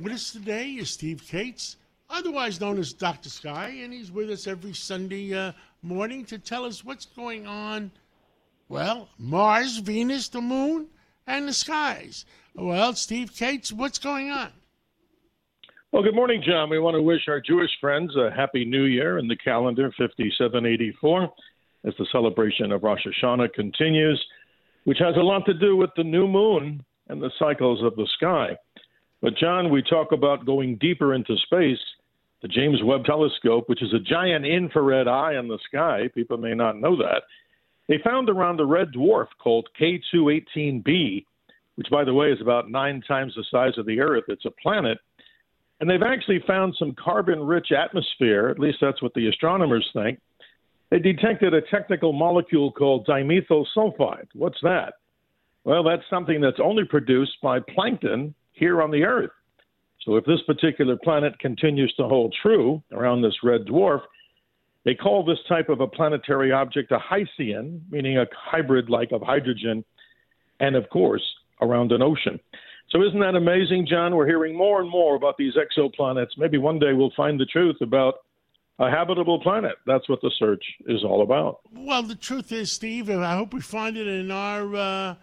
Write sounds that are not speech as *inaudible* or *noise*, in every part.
With us today is Steve Kates, otherwise known as Dr. Sky, and he's with us every Sunday uh, morning to tell us what's going on. Well, Mars, Venus, the moon, and the skies. Well, Steve Kates, what's going on? Well, good morning, John. We want to wish our Jewish friends a happy new year in the calendar 5784 as the celebration of Rosh Hashanah continues, which has a lot to do with the new moon and the cycles of the sky. But, John, we talk about going deeper into space. The James Webb Telescope, which is a giant infrared eye in the sky, people may not know that. They found around a red dwarf called K218b, which, by the way, is about nine times the size of the Earth. It's a planet. And they've actually found some carbon rich atmosphere, at least that's what the astronomers think. They detected a technical molecule called dimethyl sulfide. What's that? Well, that's something that's only produced by plankton here on the Earth. So if this particular planet continues to hold true around this red dwarf, they call this type of a planetary object a Hycean, meaning a hybrid like of hydrogen, and of course, around an ocean. So isn't that amazing, John? We're hearing more and more about these exoplanets. Maybe one day we'll find the truth about a habitable planet. That's what the search is all about. Well, the truth is, Steve, I hope we find it in our uh,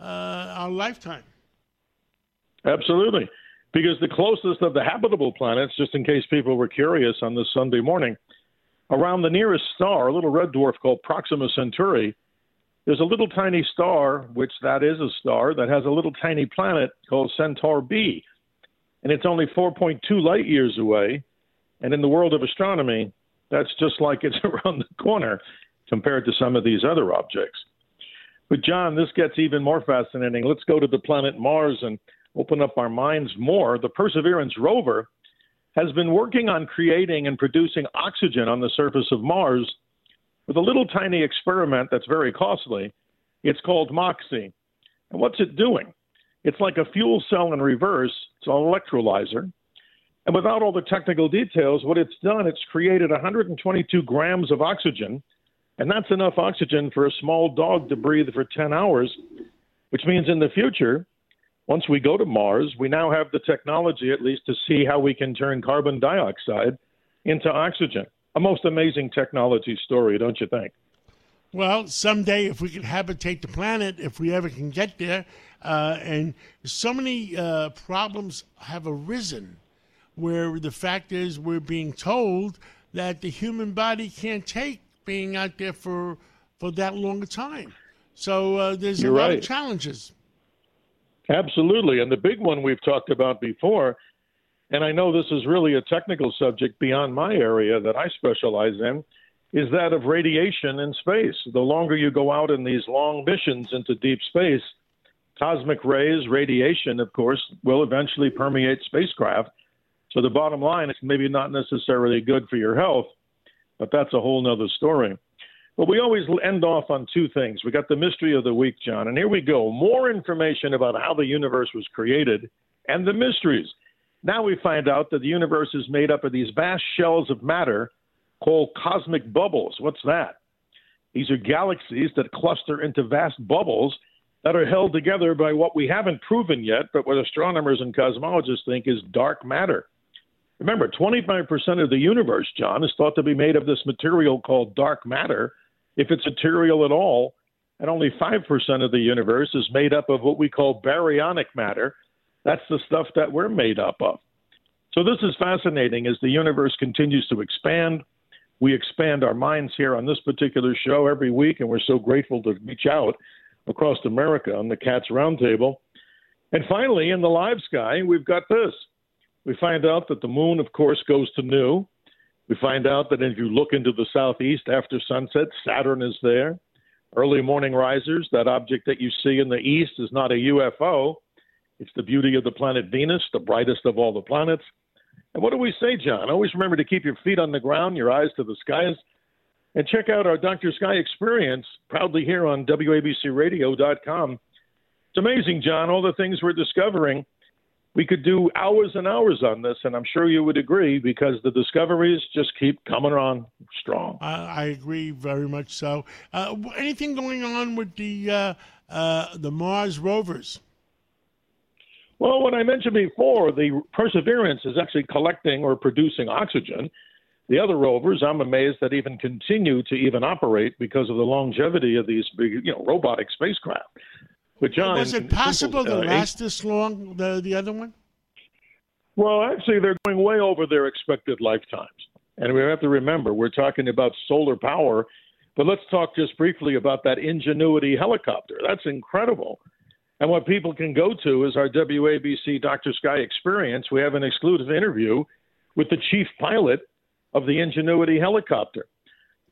uh, our lifetime. Absolutely. Because the closest of the habitable planets, just in case people were curious on this Sunday morning, around the nearest star, a little red dwarf called Proxima Centauri, there's a little tiny star, which that is a star, that has a little tiny planet called Centaur B. And it's only 4.2 light years away. And in the world of astronomy, that's just like it's *laughs* around the corner compared to some of these other objects. But, John, this gets even more fascinating. Let's go to the planet Mars and open up our minds more. The Perseverance rover has been working on creating and producing oxygen on the surface of Mars with a little tiny experiment that's very costly. It's called MOXIE. And what's it doing? It's like a fuel cell in reverse, it's an electrolyzer. And without all the technical details, what it's done, it's created 122 grams of oxygen and that's enough oxygen for a small dog to breathe for 10 hours, which means in the future, once we go to Mars, we now have the technology at least to see how we can turn carbon dioxide into oxygen. A most amazing technology story, don't you think? Well, someday, if we can habitate the planet, if we ever can get there, uh, and so many uh, problems have arisen where the fact is we're being told that the human body can't take being out there for for that long a time. So uh, there's You're a lot right. of challenges. Absolutely. And the big one we've talked about before, and I know this is really a technical subject beyond my area that I specialize in, is that of radiation in space. The longer you go out in these long missions into deep space, cosmic rays, radiation, of course, will eventually permeate spacecraft. So the bottom line is maybe not necessarily good for your health, but that's a whole nother story. But we always end off on two things. We got the mystery of the week, John, and here we go. More information about how the universe was created and the mysteries. Now we find out that the universe is made up of these vast shells of matter called cosmic bubbles. What's that? These are galaxies that cluster into vast bubbles that are held together by what we haven't proven yet, but what astronomers and cosmologists think is dark matter. Remember, 25% of the universe, John, is thought to be made of this material called dark matter, if it's material at all, and only 5% of the universe is made up of what we call baryonic matter. That's the stuff that we're made up of. So this is fascinating as the universe continues to expand. We expand our minds here on this particular show every week, and we're so grateful to reach out across America on the Cats Roundtable. And finally, in the live sky, we've got this. We find out that the moon, of course, goes to new. We find out that if you look into the southeast after sunset, Saturn is there. Early morning risers, that object that you see in the east is not a UFO. It's the beauty of the planet Venus, the brightest of all the planets. And what do we say, John? Always remember to keep your feet on the ground, your eyes to the skies, and check out our Dr. Sky experience proudly here on WABCRadio.com. It's amazing, John, all the things we're discovering we could do hours and hours on this, and I'm sure you would agree because the discoveries just keep coming on strong. I, I agree very much so. Uh, anything going on with the uh, uh, the Mars rovers? Well, what I mentioned before, the Perseverance is actually collecting or producing oxygen. The other rovers, I'm amazed that even continue to even operate because of the longevity of these big, you know, robotic spacecraft. But John, was it possible simple, to uh, last this long? The the other one? Well, actually, they're going way over their expected lifetimes. And we have to remember, we're talking about solar power. But let's talk just briefly about that Ingenuity helicopter. That's incredible. And what people can go to is our WABC Dr. Sky experience. We have an exclusive interview with the chief pilot of the Ingenuity helicopter.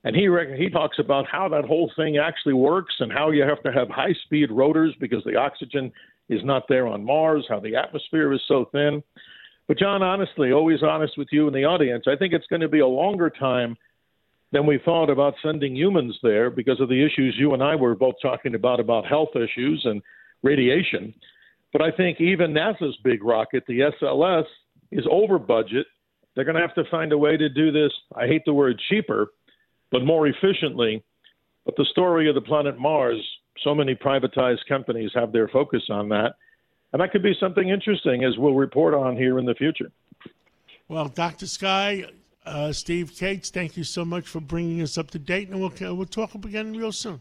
And he he talks about how that whole thing actually works and how you have to have high speed rotors because the oxygen is not there on Mars, how the atmosphere is so thin. But John, honestly, always honest with you and the audience, I think it's going to be a longer time than we thought about sending humans there because of the issues you and I were both talking about about health issues and radiation. But I think even NASA's big rocket, the SLS, is over budget. They're going to have to find a way to do this. I hate the word cheaper, but more efficiently. But the story of the planet Mars, so many privatized companies have their focus on that. And that could be something interesting as we'll report on here in the future. Well, Dr. Sky, uh, Steve Kates, thank you so much for bringing us up to date, and we'll, we'll talk again real soon.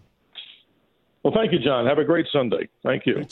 Well, thank you, John. Have a great Sunday. Thank you.